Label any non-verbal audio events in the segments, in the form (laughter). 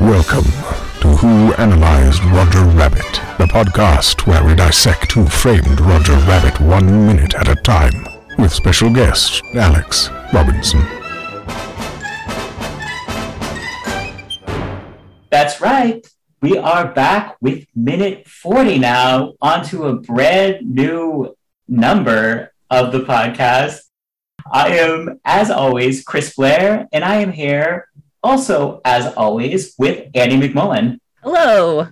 Welcome to Who Analyzed Roger Rabbit, the podcast where we dissect who framed Roger Rabbit one minute at a time, with special guest Alex Robinson. That's right. We are back with minute 40 now, onto a brand new number of the podcast. I am, as always, Chris Blair, and I am here also, as always, with Annie McMullen. Hello.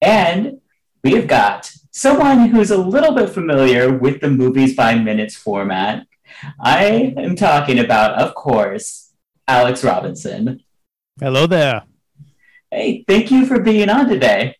And we have got someone who's a little bit familiar with the movies by minutes format. I am talking about, of course, Alex Robinson. Hello there. Hey, thank you for being on today.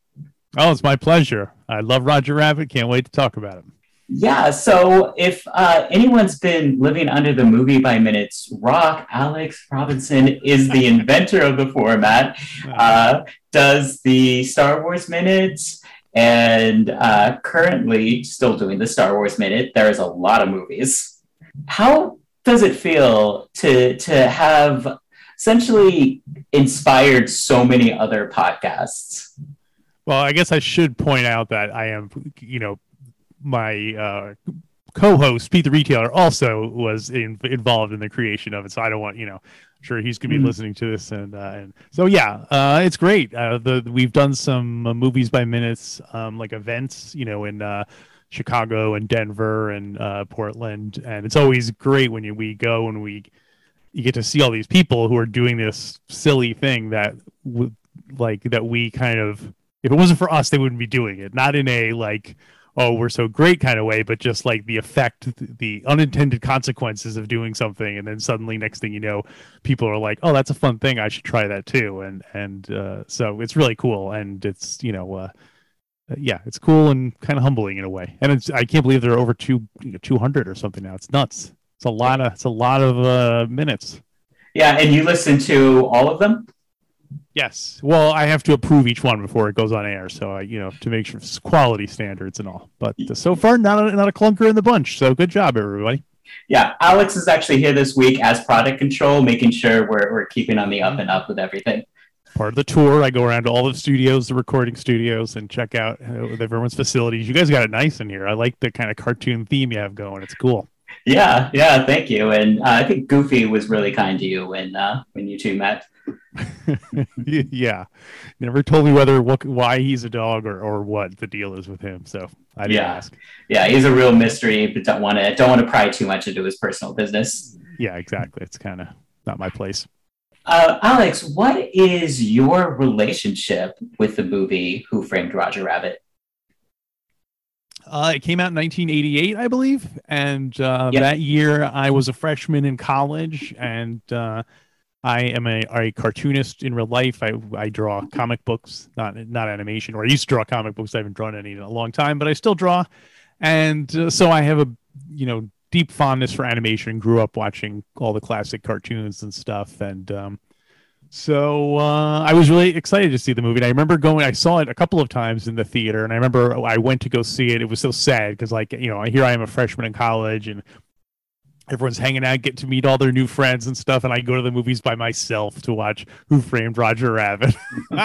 Oh, it's my pleasure. I love Roger Rabbit. Can't wait to talk about it. Yeah, so if uh, anyone's been living under the movie by minutes rock, Alex Robinson is the (laughs) inventor of the format, uh, does the Star Wars minutes, and uh, currently still doing the Star Wars minute. There's a lot of movies. How does it feel to to have essentially inspired so many other podcasts? Well, I guess I should point out that I am, you know, my uh, co-host Pete the Retailer also was in, involved in the creation of it. So I don't want you know, I'm sure he's gonna be Mm. listening to this, and uh, and so yeah, uh, it's great. Uh, the we've done some uh, movies by minutes, um, like events, you know, in uh, Chicago and Denver and uh, Portland, and it's always great when you, we go and we you get to see all these people who are doing this silly thing that would like that we kind of if it wasn't for us they wouldn't be doing it not in a like oh we're so great kind of way but just like the effect the unintended consequences of doing something and then suddenly next thing you know people are like oh that's a fun thing i should try that too and and uh, so it's really cool and it's you know uh, yeah it's cool and kind of humbling in a way and it's i can't believe there are over two 200 or something now. It's nuts. It's a lot of it's a lot of uh, minutes. Yeah, and you listen to all of them? Yes. Well, I have to approve each one before it goes on air, so I, you know, to make sure it's quality standards and all. But uh, so far, not a, not a clunker in the bunch. So good job, everybody. Yeah, Alex is actually here this week as product control, making sure we're, we're keeping on the up and up with everything. Part of the tour, I go around to all the studios, the recording studios, and check out uh, everyone's facilities. You guys got it nice in here. I like the kind of cartoon theme you have going. It's cool. Yeah, yeah, thank you. And uh, I think Goofy was really kind to you when uh, when you two met. (laughs) yeah. Never told me whether what, why he's a dog or, or what the deal is with him. So I didn't Yeah. ask. Yeah, he's a real mystery, but don't want to don't want to pry too much into his personal business. Yeah, exactly. It's kind of not my place. Uh, Alex, what is your relationship with the movie Who Framed Roger Rabbit? Uh, it came out in 1988, I believe, and uh, Yeah. that year I was a freshman in college, and uh, I am a, a cartoonist in real life. I, I draw comic books, not not animation, or I used to draw comic books. I haven't drawn any in a long time, but I still draw, and uh, so I have a you know deep fondness for animation. Grew up watching all the classic cartoons and stuff, and um, so uh, I was really excited to see the movie. And I remember going, I saw it a couple of times in the theater, and I remember I went to go see it. It was so sad because, like, you know, here I am a freshman in college, and everyone's hanging out, get to meet all their new friends and stuff, and I go to the movies by myself to watch Who Framed Roger Rabbit. (laughs)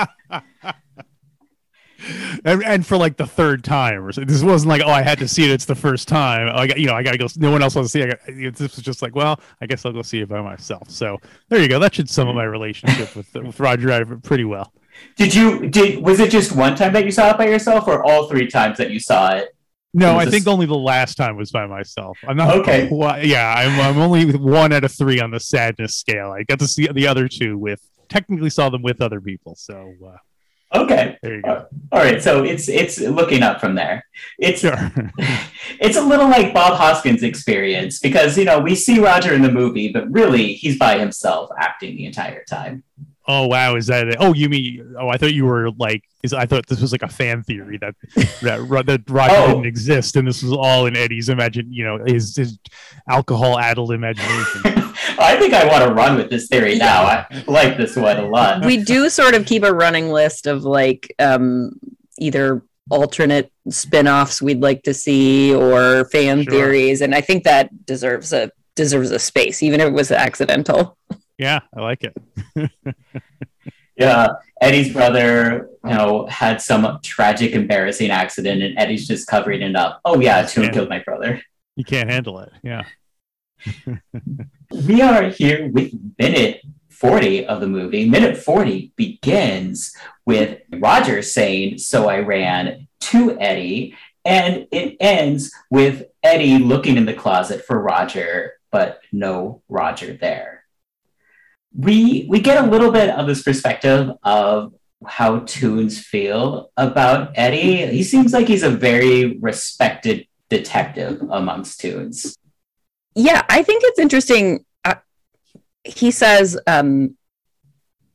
And, and for like the third time, or so. this wasn't like, oh, I had to see it. It's the first time. I got, you know, I gotta go. No one else wants to see. it. Got, this was just like, well, I guess I'll go see it by myself. So there you go. That should sum up my relationship with with Roger Rabbit pretty well. Did you did was it just one time that you saw it by yourself, or all three times that you saw it? No, I think only the last time was by myself. I'm not Okay. (laughs) Why- yeah, I'm I'm only one out of three on the sadness scale. I got to see the other two with technically saw them with other people. So uh, Okay, there you go. all right. So it's it's looking up from there. It's Sure. (laughs) it's a little like Bob Hoskins' experience because you know we see Roger in the movie, but really he's by himself acting the entire time. Oh wow, is that it? Oh, you mean? Oh, I thought you were like. Is I thought this was like a fan theory that that Ro- that Roger Oh. didn't exist, and this was all in Eddie's imagine. You know, his his alcohol addled imagination. (laughs) I think I want to run with this theory now. I like this one a lot. we do sort of keep a running list of like um, either alternate spin-offs we'd like to see or fan Sure. theories and i think that deserves a deserves a space even if it was accidental (laughs) yeah, I like it. (laughs) Yeah, Eddie's brother, you know, had some tragic, embarrassing accident, and Eddie's just covering it up. Oh yeah, Toon Yeah. killed my brother. You can't handle it. Yeah. (laughs) We are here with minute 40 of the movie. Minute 40 begins with Roger saying, So I ran to Eddie, and it ends with Eddie looking in the closet for Roger, but no Roger there. We, we get a little bit of this perspective of how Toons feel about Eddie. He seems like he's a very respected detective amongst Toons. yeah i think it's interesting uh, he says um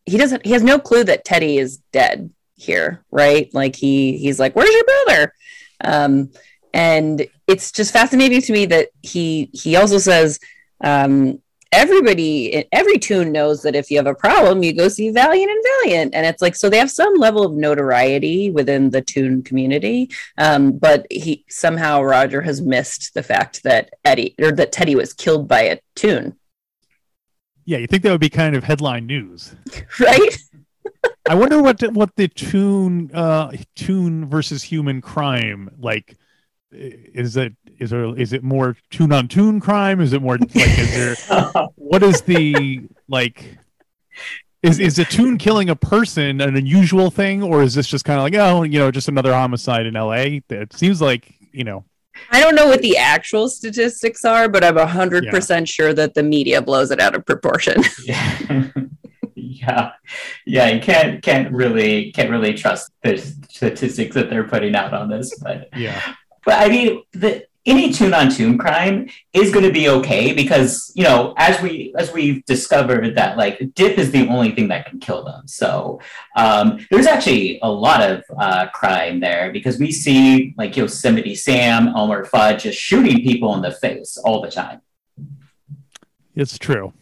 he doesn't he has no clue that teddy is dead here right like he he's like where's your brother um and it's just fascinating to me that he he also says um everybody every toon knows that if you have a problem you go see valiant and valiant and it's like so they have some level of notoriety within the toon community um, but he somehow Roger has missed the fact that Eddie or that Teddy was killed by a toon, Yeah, you think that would be kind of headline news. (laughs) right? I wonder what the, what the toon uh toon versus human crime like is it is there is it more toon on toon crime? Is it more like is there (laughs) what is the like is is a toon killing a person an unusual thing or is this just kind of like oh you know just another homicide in LA it seems like you know? I don't know what the actual statistics are, but I'm hundred percent sure that the media blows it out of proportion. (laughs) yeah. Yeah. Yeah you can't can't really can't really trust the statistics that they're putting out on this but yeah but i mean the any toon on toon crime is going to be okay because you know as we as we've discovered that like dip is the only thing that can kill them so um, there's actually a lot of uh, crime there because we see like yosemite sam elmer fudd just shooting people in the face all the time It's true.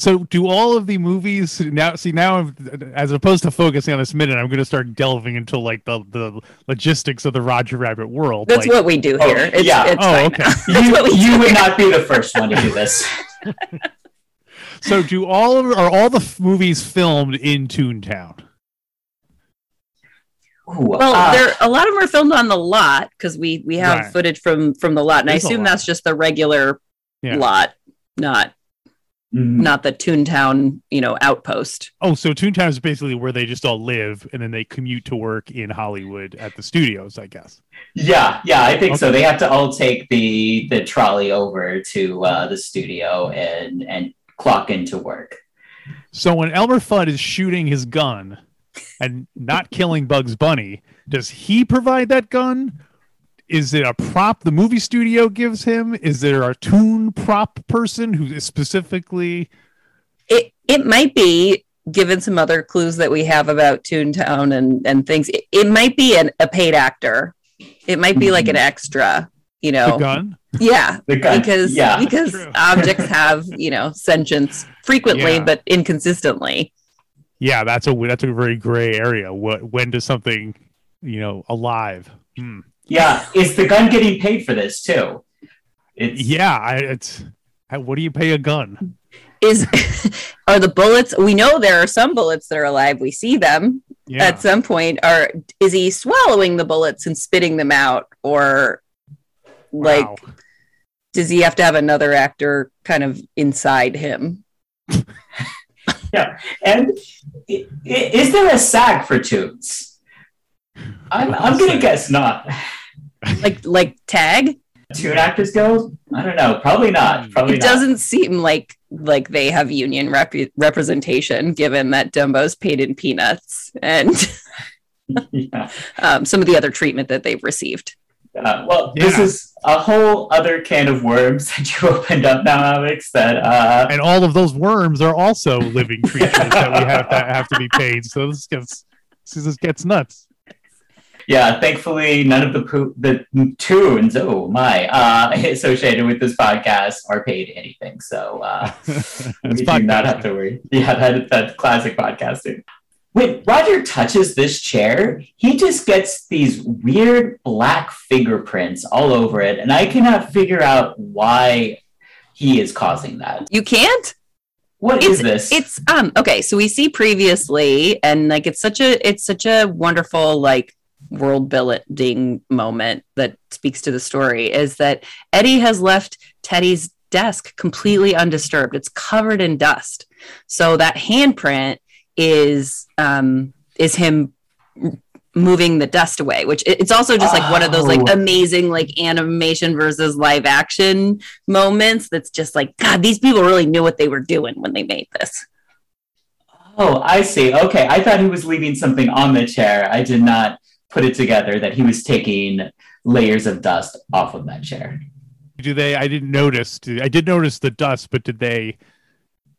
So, do all of the movies now? See, now I'm- as opposed to focusing on this minute, I'm going to start delving into like the the logistics of the Roger Rabbit world. That's like, what we do Oh, here. It's, yeah. it's Oh, okay. (laughs) That's you, what you would not be the first one to do this (laughs) So, do all of are all the f- movies filmed in Toontown? Well, uh, there a lot of them are filmed on the lot because we we have Right. footage from from the lot, and There's a I assume that's just the regular Yeah. lot, not mhm. not the Toontown, you know, outpost. Oh, so Toontown is basically where they just all live, and then they commute to work in Hollywood at the studios, I guess. Yeah, yeah, I think so. They have to all take the the trolley over to uh, the studio and and clock into work. So when Elmer Fudd is shooting his gun and not killing Bugs Bunny, does he provide that gun? Is it a prop the movie studio gives him? Is there a toon prop person who is specifically It it might be given some other clues that we have about Toontown and and things. It, it might be an, a paid actor. It might be like an extra. You the know, gun? yeah, (laughs) The gun, because yeah, because objects (laughs) have you know sentience frequently Yeah. but inconsistently. Yeah, that's a that's a very gray area. What when does something, you know, alive? Hmm. Yeah. Is the gun getting paid for this too? It's, Yeah, I, it's what do you pay a gun? Is (laughs) are the bullets? We know there are some bullets that are alive. We see them Yeah, at some point. Are is he swallowing the bullets and spitting them out, or like Wow. does he have to have another actor kind of inside him? (laughs) Yeah, and i- i- is there a SAG for toons? I'm, I'm gonna guess not. Like like tag? Toon Actors Guild? I don't know. Probably not. Probably It not. doesn't seem like like they have union rep- representation, given that Dumbo's paid in peanuts and (laughs) Yeah. um, some of the other treatment that they've received. Uh, well, this is a whole other can of worms (laughs) that you opened up now, Alex. That uh, and all of those worms are also living creatures that we have to have to be paid. So this gets this gets nuts. Yeah, thankfully, none of the poo- the toons, oh my, uh, (laughs) associated with this podcast are paid anything. So uh, (laughs) we It's do not have to worry. Yeah, that, that's classic podcasting. When Roger touches this chair, he just gets these weird black fingerprints all over it, and I cannot figure out why he is causing that. You can't? What is it's this? it's um okay so we see previously and like it's such a it's such a wonderful like world building moment that speaks to the story is that eddie has left teddy's desk completely undisturbed it's covered in dust so that handprint is um is him moving the dust away which it's also just like one of those like Oh. amazing like animation versus live action moments that's just like god these people really knew what they were doing when they made this oh, I see. Okay, I thought he was leaving something on the chair. I did not put it together that he was taking layers of dust off of that chair. Do they? I didn't notice. I did notice the dust, but did they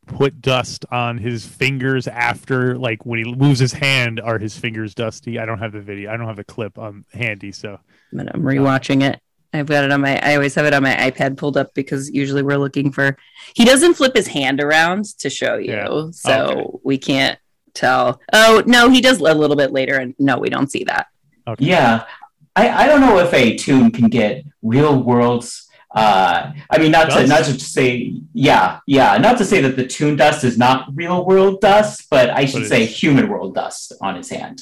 put dust on his fingers after, like when he moves his hand? Are his fingers dusty? I don't have the video. I don't have the clip on handy. So but I'm rewatching it. I've got it on my. I always have it on my iPad pulled up because usually we're looking for. He doesn't flip his hand around to show you, Yeah. so Okay. we can't tell. Oh no, he does a little bit later, and no, we don't see that. Okay. Yeah, I, I don't know if a toon can get real worlds. Uh, I mean, not to not to say, yeah, yeah, not to say that the toon dust is not real world dust, but I should But say human world dust on his hand.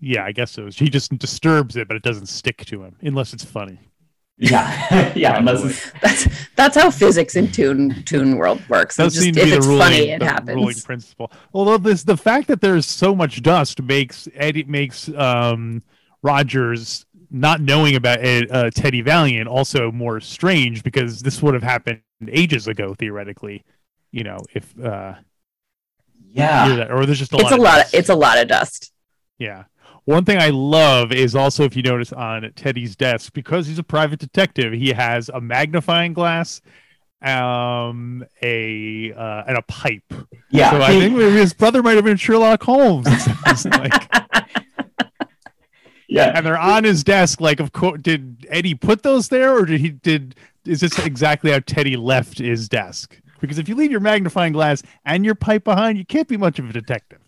Yeah, I guess so. He just disturbs it, but it doesn't stick to him unless it's funny. Yeah, (laughs) yeah, unless it's, That's that's how physics in Toon Toon World works. Does It's just, to if be the it's ruling, funny, it the happens. ruling principle. Although this, the fact that there's so much dust makes Eddie makes um, Rogers not knowing about uh, Teddy Valiant also more strange because this would have happened ages ago theoretically. You know, if uh, yeah. that- or there's just a It's lot. a of lot. Of, dust. it's a lot of dust. Yeah. One thing I love is also if you notice on Teddy's desk, because he's a private detective, he has a magnifying glass, um, a uh, and a pipe. Yeah, So I think maybe his brother might have been Sherlock Holmes. (laughs) like. (laughs) yeah. and they're on his desk. Like, of course, did Eddie put those there, or did he did? Is this exactly how Teddy left his desk? Because if you leave your magnifying glass and your pipe behind, you can't be much of a detective.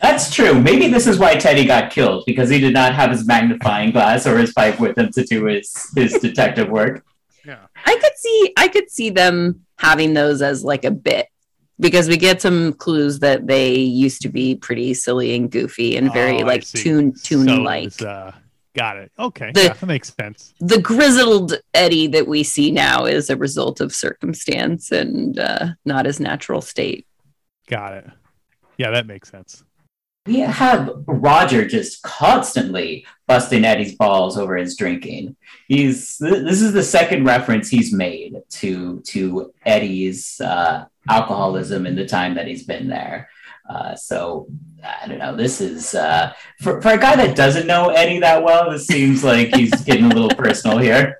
That's true. Maybe this is why Teddy got killed because he did not have his magnifying glass or his pipe with him to do his his detective work. Yeah. I could see I could see them having those as like a bit because we get some clues that they used to be pretty silly and goofy and very Oh, like toon toon like. it's, uh, got it. Okay, The- yeah, that makes sense. the grizzled Eddie that we see now is a result of circumstance and uh, not his natural state. Got it. Yeah, that makes sense. We have Roger just constantly busting Eddie's balls over his drinking. He's this is the second reference he's made to to Eddie's uh, alcoholism in the time that he's been there. Uh, so I don't know. This is uh, for for a guy that doesn't know Eddie that well. This seems like he's getting a little (laughs) personal here.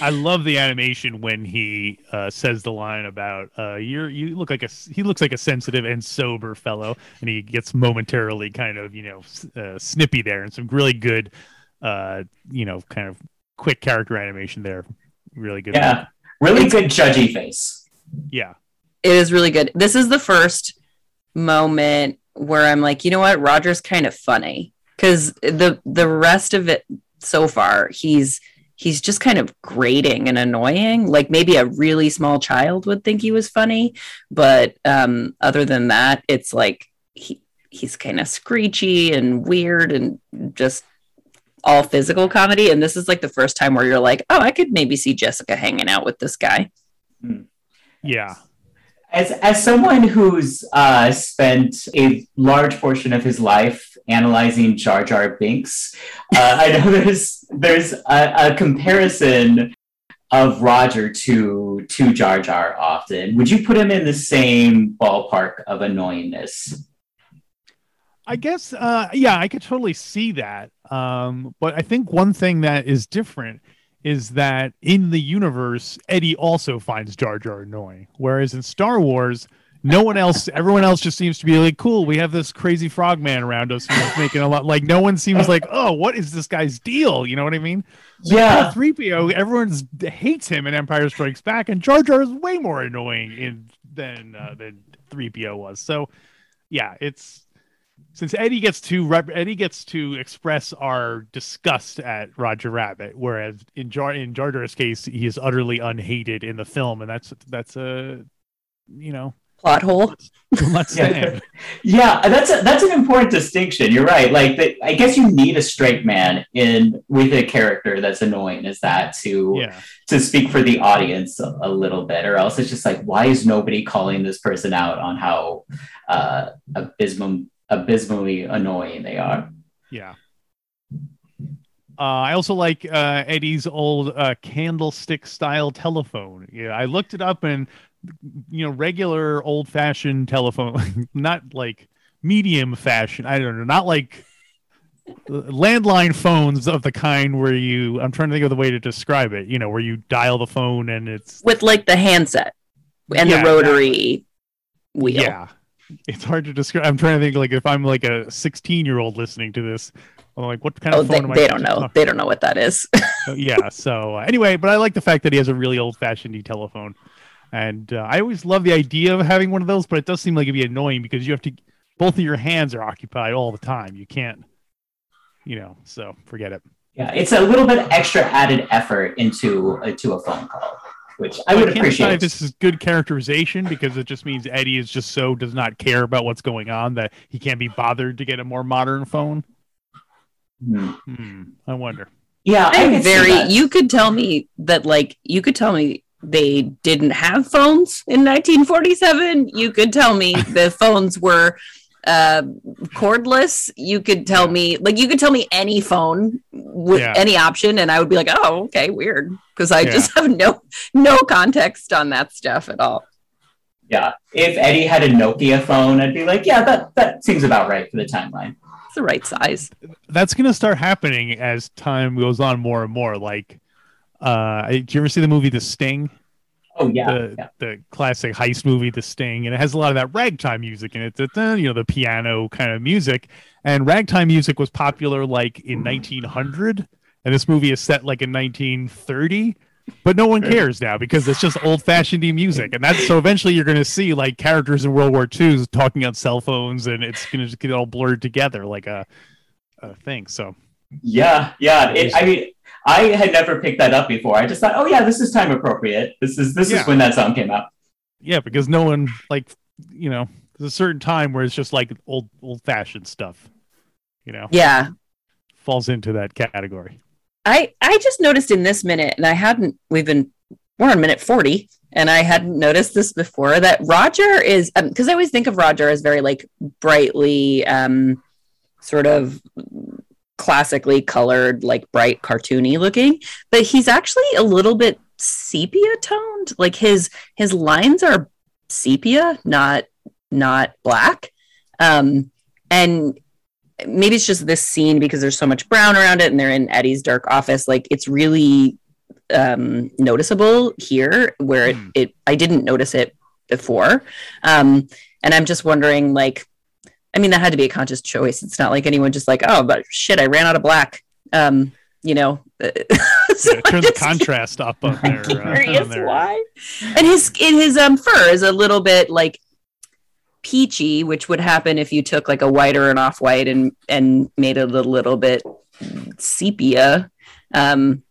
I love the animation when he uh, says the line about uh, "you're you look like a he looks like a sensitive and sober fellow," and he gets momentarily kind of you know uh, snippy there, and some really good, uh, you know, kind of quick character animation there. Really good. Yeah, really good judgy face. yeah, It is really good. This is the first moment where I'm like, you know what, Roger's kind of funny because the the rest of it so far, he's he's just kind of grating and annoying. Like maybe a really small child would think he was funny, but um, other than that, it's like he he's kind of screechy and weird and just all physical comedy. And this is like the first time where you're like, oh, I could maybe see Jessica hanging out with this guy. yeah. As, as someone who's uh, spent a large portion of his life analyzing Jar Jar Binks, uh, (laughs) I know there's there's a, a comparison of Roger to to Jar Jar often. Would you put him in the same ballpark of annoyingness? I guess, uh, yeah, I could totally see that. Um, but I think one thing that is different is that in the universe, Eddie also finds Jar Jar annoying, whereas in Star Wars, no one else, everyone else just seems to be like, cool, we have this crazy frogman around us who's making a lot. Like, no one seems like, oh, what is this guy's deal? You know what I mean? Yeah, Three PO, everyone hates him in Empire Strikes Back, and Jar Jar is way more annoying in than uh, than three PO was. So, yeah, it's since Eddie gets to rep- Eddie gets to express our disgust at Roger Rabbit, whereas in Jar in Jar Jar's case, he is utterly unhated in the film, and that's that's a you know, Plot hole. will not stand. Yeah, that's a, that's an important distinction. You're right. Like, the, I guess you need a straight man in with a character that's annoying as that to yeah. to speak for the audience a, a little bit, or else it's just like, why is nobody calling this person out on how uh, abysmal, abysmally annoying they are? Yeah. Uh, I also like uh, Eddie's old uh, candlestick style telephone. Yeah, I looked it up and you know regular old fashioned telephone, (laughs) not like medium fashion. I don't know, not like landline phones of the kind where you. I'm trying to think of the way to describe it. You know, where you dial the phone and it's with like the handset and Yeah, the rotary wheel. yeah. It's hard to describe. I'm trying to think like if I'm like a 16 year old listening to this. I'm like, what kind Oh, of they, phone am I? they don't know. talk They don't know what that is. So, (laughs) yeah. So uh, anyway, but I like the fact that he has a really old fashioned telephone, and uh, I always love the idea of having one of those. But it does seem like it'd be annoying because you have to both of your hands are occupied all the time. You can't, you know. So forget it. Yeah, it's a little bit extra added effort into into a phone call, which I would can't appreciate. if this is good characterization because it just means Eddie is just so does not care about what's going on that he can't be bothered to get a more modern phone. Hmm. Hmm. I wonder. Yeah, I I'm could very. You could tell me that, like, you could tell me they didn't have phones in 1947. You could tell me (laughs) the phones were uh, cordless. You could tell me, like, you could tell me any phone with Yeah. any option, and I would be like, oh, okay, weird, because I Yeah. just have no no context on that stuff at all. Yeah, if Eddie had a Nokia phone, I'd be like, yeah, that that seems about right for the timeline. It's the right size. that's gonna start happening as time goes on more and more. Like, uh, did you ever see the movie The Sting? Oh yeah, the yeah. the classic heist movie, The Sting, and it has a lot of that ragtime music in it. da, You know, the piano kind of music. And ragtime music was popular like in 1900, and this movie is set like in 1930. But no one cares now because it's just old fashioned music. And that's so eventually you're going to see like characters in World War II talking on cell phones and it's going to just get all blurred together like a, a thing. So, Yeah, yeah. It, I mean, I had never picked that up before. I just thought, oh yeah, this is time appropriate. This is this Yeah. is when that song came out. yeah, because no one like, you know, there's a certain time where it's just like old old fashioned stuff, you know, Yeah, falls into that category. I I just noticed in this minute, and I hadn't. We've been we're on minute forty, and I hadn't noticed this before. That Roger is because I always think of Roger as very like brightly, um, sort of classically colored, like bright, cartoony looking, but he's actually a little bit sepia toned. Like his his lines are sepia, not not black. Um, and maybe it's just this scene because there's so much brown around it and they're in Eddie's dark office. Like it's really um, noticeable here where it, Hmm. it, I didn't notice it before. Um, and I'm just wondering, like, I mean, that had to be a conscious choice. It's not like anyone just like, oh, but shit, I ran out of black. Um, you know, (laughs) so Yeah, turn the just contrast up on there. (laughs) Uh, curious on there. why. And his and his um fur is a little bit like peachy, which would happen if you took like a white or an off white and and made it a little bit sepia. Um,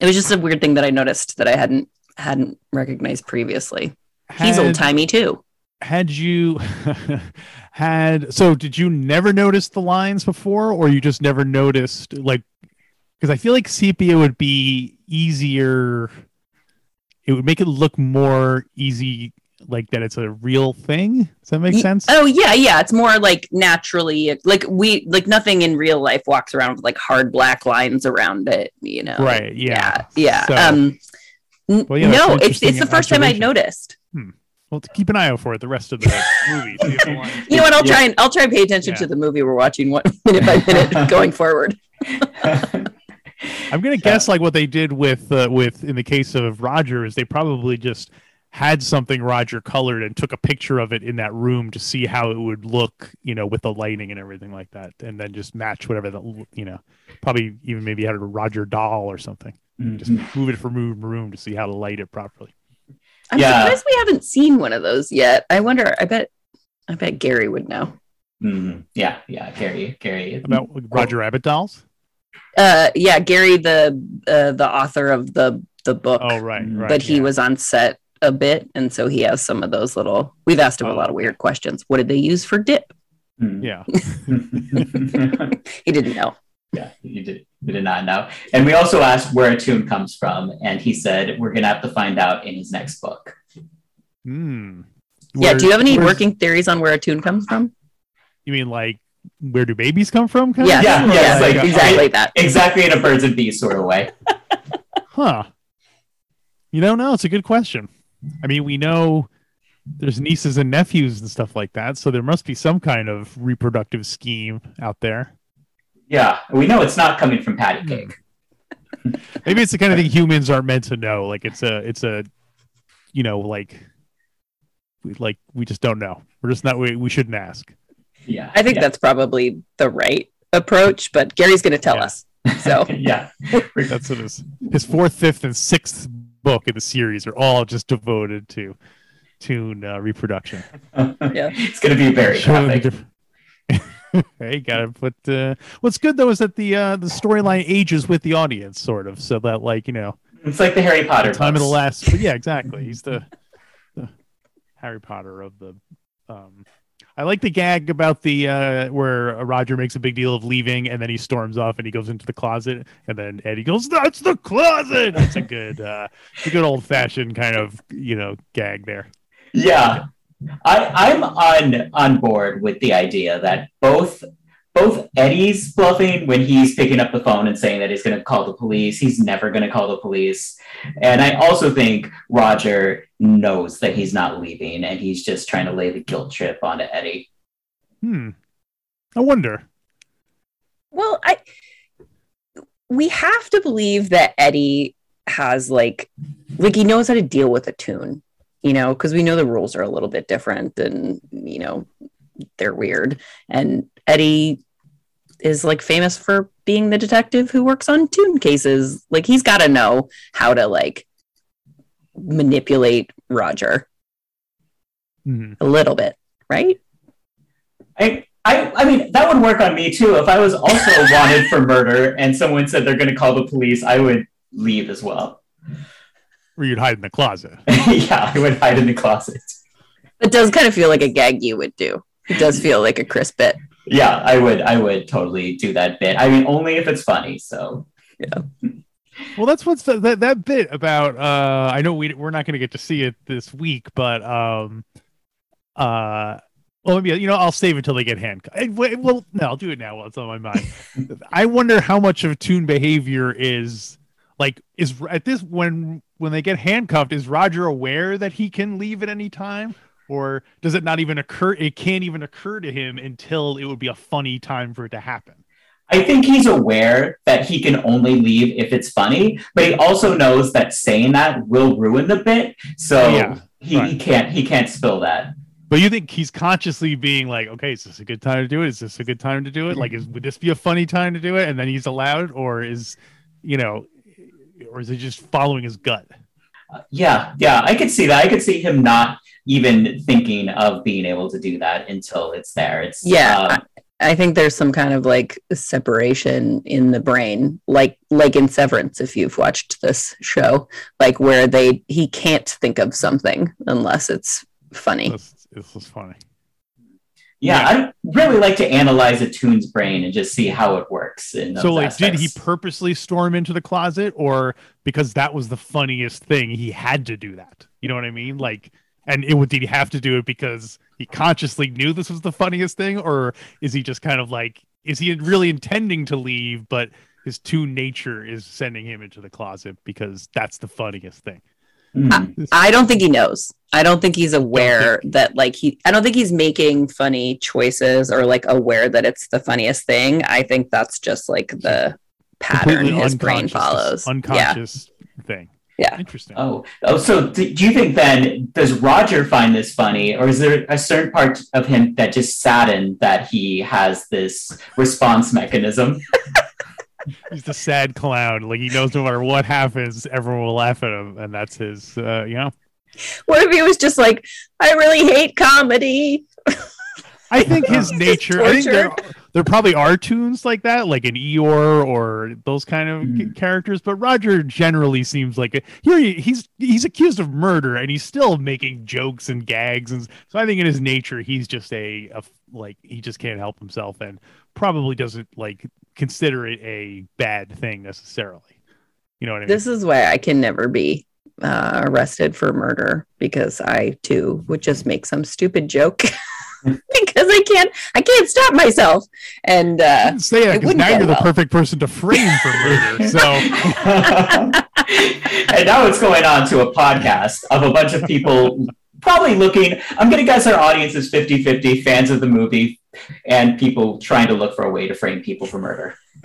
it was just a weird thing that I noticed that I hadn't hadn't recognized previously. He's old timey too. Had you (laughs) had so? Did you never notice the lines before, or you just never noticed like? Because I feel like sepia would be easier. It would make it look more easy, like that it's a real thing. Does that make sense? Oh yeah, yeah. It's more like naturally like we like nothing in real life walks around with like hard black lines around it, you know. Right, yeah. Yeah. yeah. So- um Well, yeah, no, it's it's the first time observation. noticed. Well, to keep an eye out for it the rest of the (laughs) movie. see if the You know what? I'll Yeah. try and I'll try and pay attention Yeah. to the movie we're watching one (laughs) minute by minute (laughs) going forward. I'm gonna guess like what they did with uh, with in the case of Roger is they probably just had something Roger colored and took a picture of it in that room to see how it would look, you know, with the lighting and everything like that, and then just match whatever the you know, probably even maybe had a Roger doll or something. Just Mhm. move it from room to room to see how to light it properly. I'm Yeah. surprised we haven't seen one of those yet. I wonder. I bet. I bet Gary would know. Mhm. Yeah, yeah, Gary, Gary. About Roger Rabbit dolls. Uh, yeah, Gary, the uh, the author of the the book, Oh right, right. but he yeah. was on set a bit, and so he has some of those little. We've asked him a Oh, lot of weird questions. What did they use for dip? Hmm. Yeah. (laughs) (laughs) He didn't know. yeah, he did. We did not know. And we also asked where a toon comes from, and he said we're gonna have to find out in his next book. Hmm. yeah. Do you have any working theories on where a toon comes from? You mean like where do babies come from? kind of Yeah. Or yeah, it's yes, like- exactly that. Exactly in a birds and bees sort of way. (laughs) Huh. You don't know. It's a good question. I mean, we know there's nieces and nephews and stuff like that, so there must be some kind of reproductive scheme out there. Yeah, we know it's not coming from patty cake. (laughs) Maybe it's the kind of thing humans aren't meant to know. Like it's a, it's a, you know, like, we, like we just don't know. We're just not. We, we shouldn't ask. Yeah, I think yeah. that's probably the right approach, but Gary's going to tell Yeah. us. So (laughs) yeah, (laughs) That's what his his fourth, fifth, and sixth book in the series are all just devoted to toon uh, reproduction. Yeah. it's gonna be very Showing the graphic. diff- hey, gotta put. Uh, what's good though is that the uh, the storyline ages with the audience, sort of, so that like you know, It's like the Harry Potter the time of the last. But yeah, exactly. He's the, (laughs) the Harry Potter of the. Um, I like the gag about the uh, where Roger makes a big deal of leaving, and then he storms off and he goes into the closet, and then Eddie goes, "That's the closet." It's a good, uh, it's a good old fashioned kind of you know gag there. Yeah, I, I'm on on board with the idea that both both Eddie's bluffing when he's picking up the phone and saying that he's going to call the police. He's never going to call the police, and I also think Roger knows that he's not leaving, and he's just trying to lay the guilt trip onto Eddie. Hmm. I wonder. Well, I we have to believe that Eddie has like like he knows how to deal with a tune, you know, because we know the rules are a little bit different and you know they're weird. And Eddie is like famous for being the detective who works on toon cases. Like he's got to know how to like manipulate Roger Hmm. a little bit, right? I, I, I mean, that would work on me too. If I was also (laughs) wanted for murder and someone said they're going to call the police, I would leave as well. Or you'd hide in the closet. (laughs) yeah, I would hide in the closet. It does kind of feel like a gag you would do. It does feel like a crisp bit. Yeah, I would. I would totally do that bit. I mean, only if it's funny. So yeah. Well, that's what's the, that that bit about. Uh, I know we we're not going to get to see it this week, but um, uh, well, maybe you know I'll save it till they get handcuffed. Well, no, I'll do it now while it's on my mind. (laughs) I wonder how much of toon behavior is like is at this when when they get handcuffed. Is Roger aware that he can leave at any time? Or does it not even occur? It can't even occur to him until it would be a funny time for it to happen. I think he's aware that he can only leave if it's funny, but he also knows that saying that will ruin the bit. So Yeah, he, he can't he can't spill that. But you think he's consciously being like, okay, is this a good time to do it? Is this a good time to do it? Like, is would this be a funny time to do it? And then he's allowed, or is, you know, or is he just following his gut? Yeah, yeah, I could see that. I could see him not even thinking of being able to do that until it's there. It's Yeah, um, I think there's some kind of like separation in the brain, like like in Severance, if you've watched this show, like where they he can't think of something unless it's funny. This, this was funny. Yeah, I'd really like to analyze a toon's brain and just see how it works. In So, like, did he purposely storm into the closet, or because that was the funniest thing, he had to do that? You know what I mean? Like, and it would did he have to do it because he consciously knew this was the funniest thing, or is he just kind of like, is he really intending to leave, but his true nature is sending him into the closet because that's the funniest thing? Hmm. I don't think he knows. I don't think he's aware that like he I don't think he's making funny choices or like aware that it's the funniest thing. I think that's just like the pattern Completely his brain unconscious- follows. Yeah. Unconscious thing. Yeah. Interesting. Oh, oh. So, do, do you think then does Roger find this funny, or is there a certain part of him that just saddened that he has this response mechanism? (laughs) He's the sad clown. Like he knows no matter what happens, everyone will laugh at him, and that's his. Uh, you know. What if he was just like, I really hate comedy? I think his (laughs) Just nature. I think there, there probably are toons like that, like an Eeyore or those kind of Mm. characters. But Roger generally seems like a, here he, he's he's accused of murder and he's still making jokes and gags, and so I think in his nature he's just a, a like he just can't help himself and probably doesn't like consider it a bad thing necessarily. You know what I mean? This is why I can never be uh, arrested for murder because I too would just make some stupid joke (laughs) because I can't I can't stop myself. And uh, say that it because now you're the perfect person to frame for murder. (laughs) So and now it's going on to a podcast of a bunch of people probably looking i'm going to guess our audience is 50-50 fans of the movie and people trying to look for a way to frame people for murder (laughs)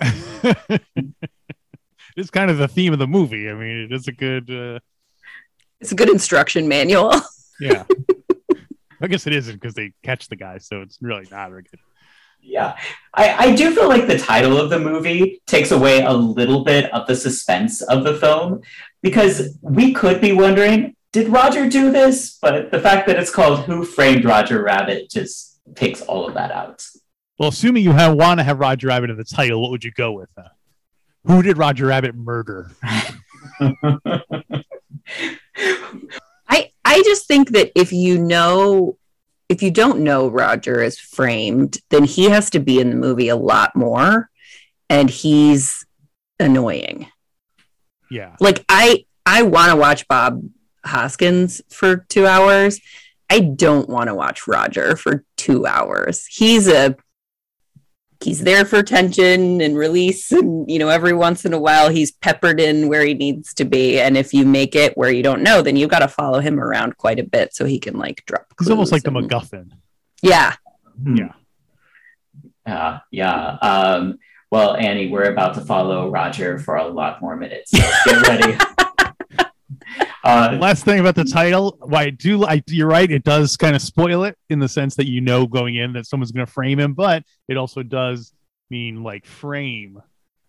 it's kind of the theme of the movie. I mean, it is a good, uh, it's a good instruction manual. (laughs) yeah. (laughs) I guess it isn't because they catch the guy, so it's really not very good. yeah I, I do feel like the title of the movie takes away a little bit of the suspense of the film because we could be wondering did roger do this but the fact that it's called who framed roger rabbit just takes all of that out Well, assuming you have, want to have Roger Rabbit in the title, what would you go with? Uh, who did Roger Rabbit murder? (laughs) I I just think that if you know if you don't know Roger is framed, then he has to be in the movie a lot more and he's annoying. Yeah. Like I I want to watch Bob Hoskins for 2 hours. I don't want to watch Roger for 2 hours. He's a he's there for tension and release and you know every once in a while he's peppered in where he needs to be and if you make it where you don't know then you've got to follow him around quite a bit so he can like drop He's almost like clues the MacGuffin. yeah Yeah. Yeah, yeah. Um, well, Annie, we're about to follow Roger for a lot more minutes. So get ready. (laughs) uh, (laughs) Last thing about the title, why I do I you're right, it does kind of spoil it in the sense that you know going in that someone's gonna frame him, but it also does mean like frame.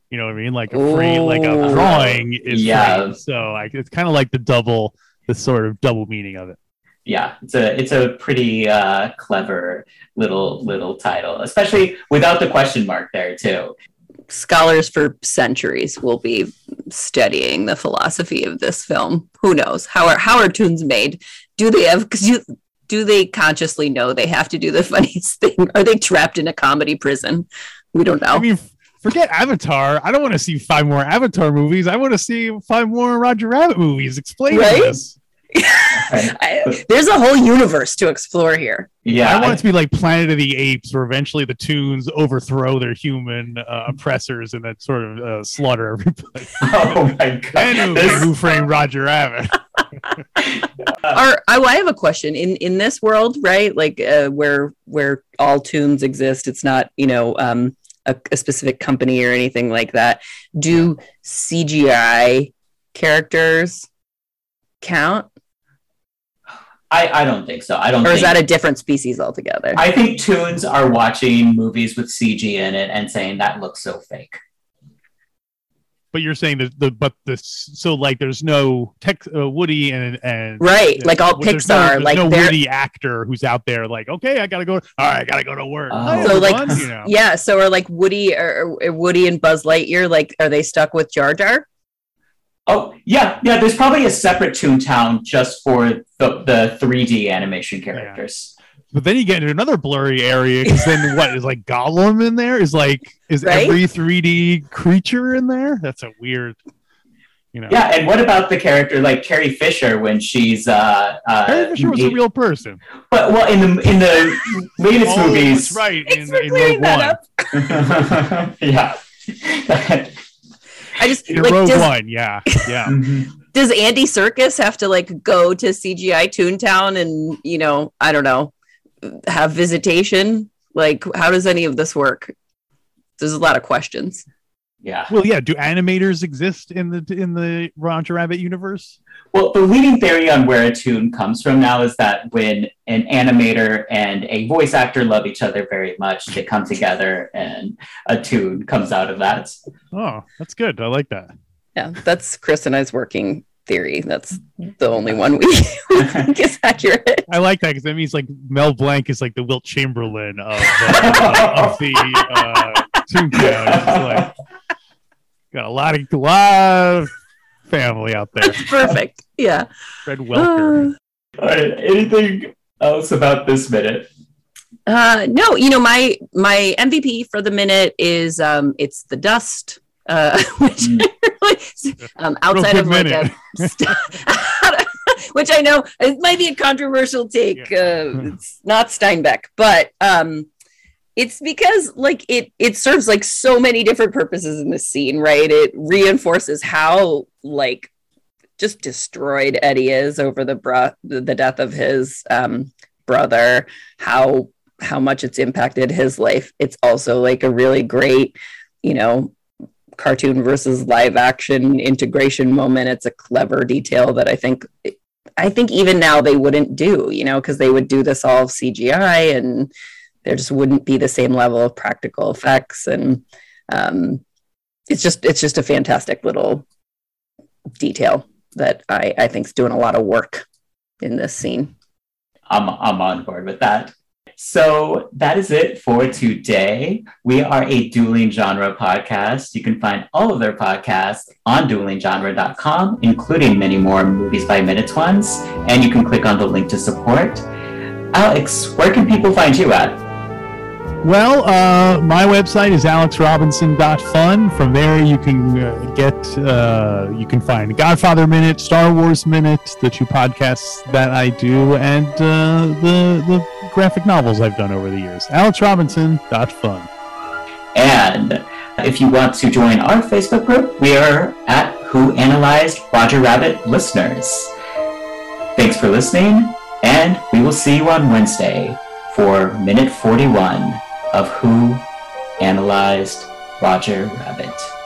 You know what I mean? Like a frame, like a drawing is Yeah. framed. So like it's kind of like the double, the sort of double meaning of it. yeah, it's a it's a pretty uh, clever little little title, especially without the question mark there too. Scholars for centuries will be studying the philosophy of this film who knows how are how are toons made do they have because you do they consciously know they have to do the (laughs) funniest thing are they trapped in a comedy prison we don't know I mean, forget Avatar. I don't want to see five more Avatar movies. I want to see five more Roger Rabbit movies. Explain Right? this. (laughs) I- there's a whole universe to explore here. Yeah, I want it to be like Planet of the Apes, where eventually the Toons overthrow their human uh, oppressors and then sort of uh, slaughter everybody. (laughs) (laughs) oh my god, Then who, This- who framed Roger Rabbit? are I, well, I have a question. In in this world right like uh, where where all Toons exist it's not you know um a, a specific company or anything like that. Do cgi characters count I, I don't think so. I don't. or think, is that a different species altogether I think toons are watching movies with CG in it and saying that looks so fake. But you're saying that the but the so like there's no tech uh, Woody and and right yeah, like all pixar no, there's like no they're Woody actor who's out there like okay I gotta go all right I gotta go to work. Oh. So like everyone, you know. yeah so are like woody or, or woody and buzz lightyear like are they stuck with jar jar Oh yeah, yeah. There's probably a separate Toontown just for the the 3D animation characters. But then you get into another blurry area because then what is like Gollum in there? Is like is Right? every 3D creature in there? That's a weird, you know. Yeah, and what about the character like Carrie Fisher when she's uh, uh Carrie Fisher was a real person. but well in the in the latest oh, movies right. Thanks In, for in that One. (laughs) yeah. (laughs) i just In like Rogue does, One, yeah, yeah. (laughs) Mhm. does Andy Serkis have to like go to CGI Toontown and you know I don't know have visitation? Like how does any of this work? There's a lot of questions. yeah. Well, yeah. Do animators exist in the in the Roger Rabbit universe? Well, the leading theory on where a toon comes from now is that when an animator and a voice actor love each other very much, they come together and a toon comes out of that. Oh, that's good. I like that. Yeah, that's Chris and I's working theory. That's the only one we, we (laughs) think is accurate. I like that because that means like Mel Blanc is like the Wilt Chamberlain of, uh, of the uh, Toontown. It's like got a lot of a lot of family out there. (laughs) Perfect. Yeah. Fred Welker. All right. Anything else about this minute? Uh, no, you know my my MVP for the minute is um, it's the dust, uh, (laughs) which Mm. really, (laughs) um, outside of like a, minute. st- which I know it might be a controversial take. Yeah. Uh, it's not Steinbeck, but um, it's because like it it serves like so many different purposes in this scene, right? It reinforces how like just destroyed Eddie is over the bro- the death of his um, brother. How how much it's impacted his life. It's also like a really great, you know, cartoon versus live action integration moment. It's a clever detail that I think I think even now they wouldn't do, you know, because they would do this all CGI and there just wouldn't be the same level of practical effects and um, it's just it's just a fantastic little detail that I I think is doing a lot of work in this scene. I'm, I'm on board with that. So that is it for today. We are a dueling genre podcast. You can find all of their podcasts on duelinggenre.com, including many more movies by minutes ones. And you can click on the link to support. Alex, where can people find you at? Well, uh, my website is alexrobinson.fun. From there, you can uh, get, uh, you can find Godfather Minute, Star Wars Minute, the two podcasts that I do, and uh, the the graphic novels I've done over the years. alexrobinson.fun. And if you want to join our Facebook group, we are at Who Analyzed Roger Rabbit Listeners. Thanks for listening, and we will see you on Wednesday for minute 41 of Who Analyzed Roger Rabbit.